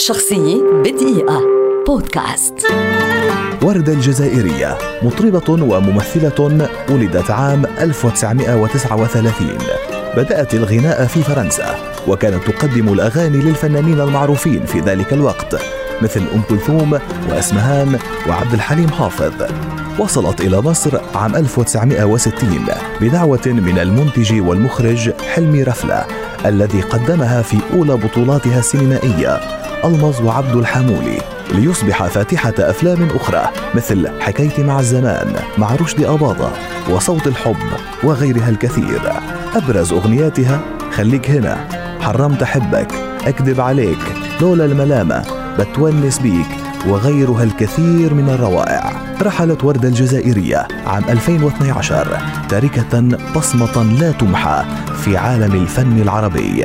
شخصية بدقيقة. بودكاست. وردة الجزائرية مطربة وممثلة ولدت عام 1939 بدأت الغناء في فرنسا وكانت تقدم الأغاني للفنانين المعروفين في ذلك الوقت مثل أم كلثوم وأسمهان وعبد الحليم حافظ. وصلت إلى مصر عام 1960 بدعوة من المنتج والمخرج حلمي رفلة الذي قدمها في أولى بطولاتها السينمائية. ألمز وعبد الحمولي ليصبح فاتحة أفلام أخرى مثل حكايتي مع الزمان مع رشدي أباضة وصوت الحب وغيرها الكثير. أبرز أغنياتها خليك هنا حرمت أحبك أكذب عليك لولا الملامة بتونس بيك وغيرها الكثير من الروائع. رحلت وردة الجزائرية عام 2012 تاركة بصمة لا تمحى في عالم الفن العربي.